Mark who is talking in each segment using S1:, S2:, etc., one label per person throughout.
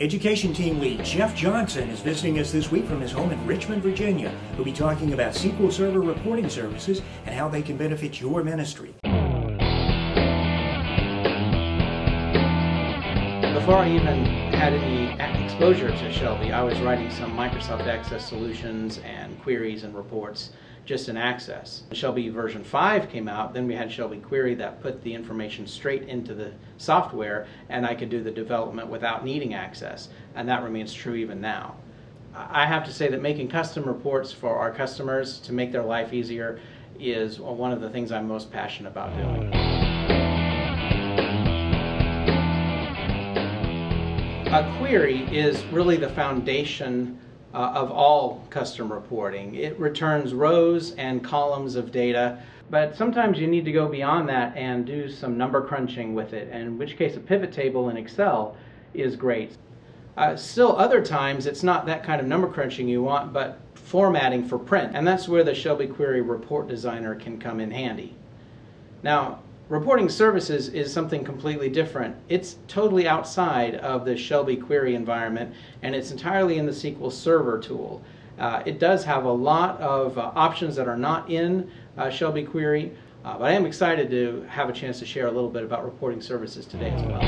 S1: Education Team Lead Geoff Johnson is visiting us this week from his home in Richmond, Virginia. He'll be talking about SQL Server reporting services and how they can benefit your ministry.
S2: Before I even had any exposure to Shelby, I was writing some Microsoft Access solutions and queries and reports just in Access. Shelby version 5 came out, then we had Shelby Query that put the information straight into the software and I could do the development without needing Access, and that remains true even now. I have to say that making custom reports for our customers to make their life easier is one of the things I'm most passionate about doing. A query is really the foundation uh, of all custom reporting. It returns rows and columns of data, but sometimes you need to go beyond that and do some number crunching with it, and in which case a pivot table in Excel is great. Uh, still other times it's not that kind of number crunching you want, but formatting for print, and that's where the Shelby Query Report Designer can come in handy. Now, Reporting services is something completely different. It's totally outside of the Shelby query environment and it's entirely in the SQL Server tool. Uh, it does have a lot of uh, options that are not in uh, Shelby query, uh, but I am excited to have a chance to share a little bit about reporting services today as well.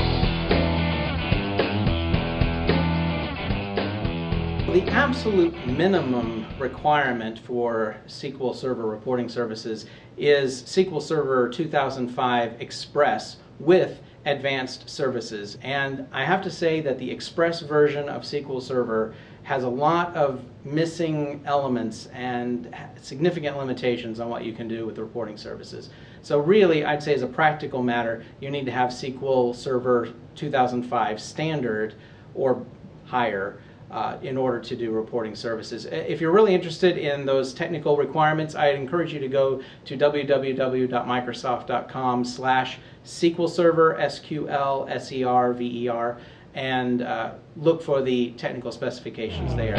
S2: The absolute minimum requirement for SQL Server reporting services is SQL Server 2005 Express with advanced services. And I have to say that the Express version of SQL Server has a lot of missing elements and significant limitations on what you can do with reporting services. So really, I'd say as a practical matter, you need to have SQL Server 2005 standard or higher uh, in order to do reporting services. If you're really interested in those technical requirements, I'd encourage you to go to www.microsoft.com slash SQL Server, S-Q-L-S-E-R-V-E-R, and uh, look for the technical specifications there.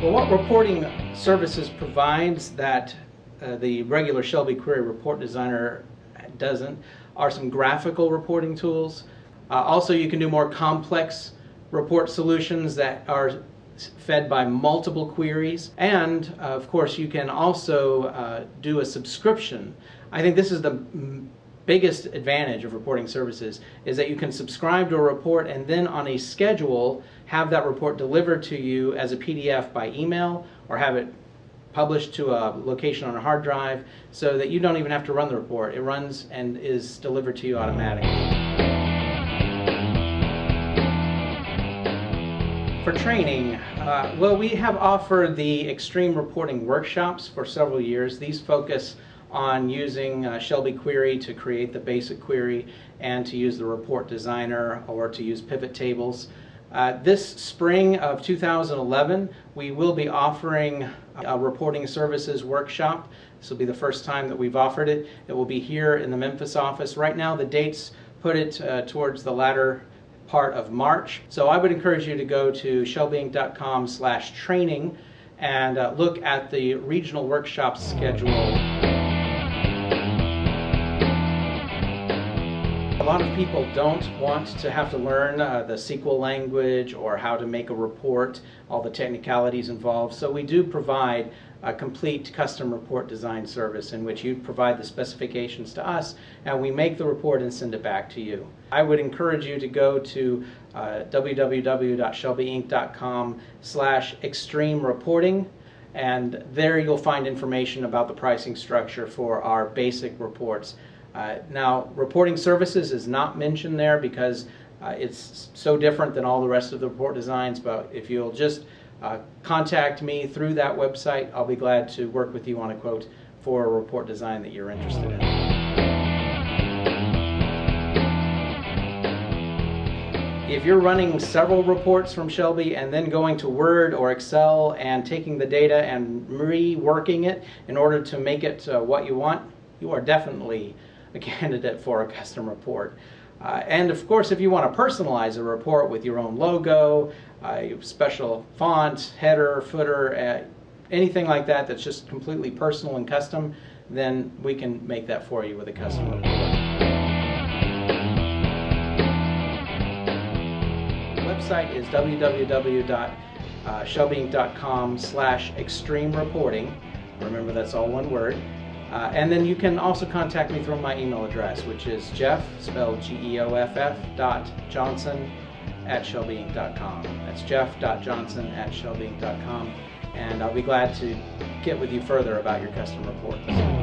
S2: Well, what reporting services provides that uh, the regular Shelby Query Report Designer doesn't are some graphical reporting tools, also, you can do more complex report solutions that are fed by multiple queries. And uh, of course, you can also uh, do a subscription. I think this is the biggest advantage of reporting services is that you can subscribe to a report and then on a schedule have that report delivered to you as a PDF by email or have it published to a location on a hard drive so that you don't even have to run the report. It runs and is delivered to you automatically. For training, uh, well, we have offered the extreme reporting workshops for several years. These focus on using uh, Shelby Query to create the basic query and to use the report designer or to use pivot tables. Uh, this spring of 2011, we will be offering a reporting services workshop. This will be the first time that we've offered it. It will be here in the Memphis office. Right now, the dates put it uh, towards the latter part of March. So I would encourage you to go to shelbyinc.com slash training and uh, look at the regional workshop schedule. A lot of people don't want to have to learn uh, the SQL language or how to make a report, all the technicalities involved. So we do provide a complete custom report design service in which you provide the specifications to us and we make the report and send it back to you. I would encourage you to go to uh, www.shelbyinc.com slash extreme reporting and there you'll find information about the pricing structure for our basic reports. Uh, now, reporting services is not mentioned there because uh, it's so different than all the rest of the report designs, but if you'll just uh, contact me through that website. I'll be glad to work with you on a quote for a report design that you're interested in. If you're running several reports from Shelby and then going to Word or Excel and taking the data and reworking it in order to make it uh, what you want, you are definitely a candidate for a custom report. Uh, and of course, if you want to personalize a report with your own logo, uh, special font, header, footer, uh, anything like that that's just completely personal and custom, then we can make that for you with a custom report. The website is www.shelbyinc.com uh, slash extreme reporting. Remember, that's all one word. Uh, and then you can also contact me through my email address, which is Geoff, spelled G-E-O-F-F, dot Johnson at shelbyinc.com. That's geoff.johnson at shelbyinc.com. And I'll be glad to get with you further about your custom reports.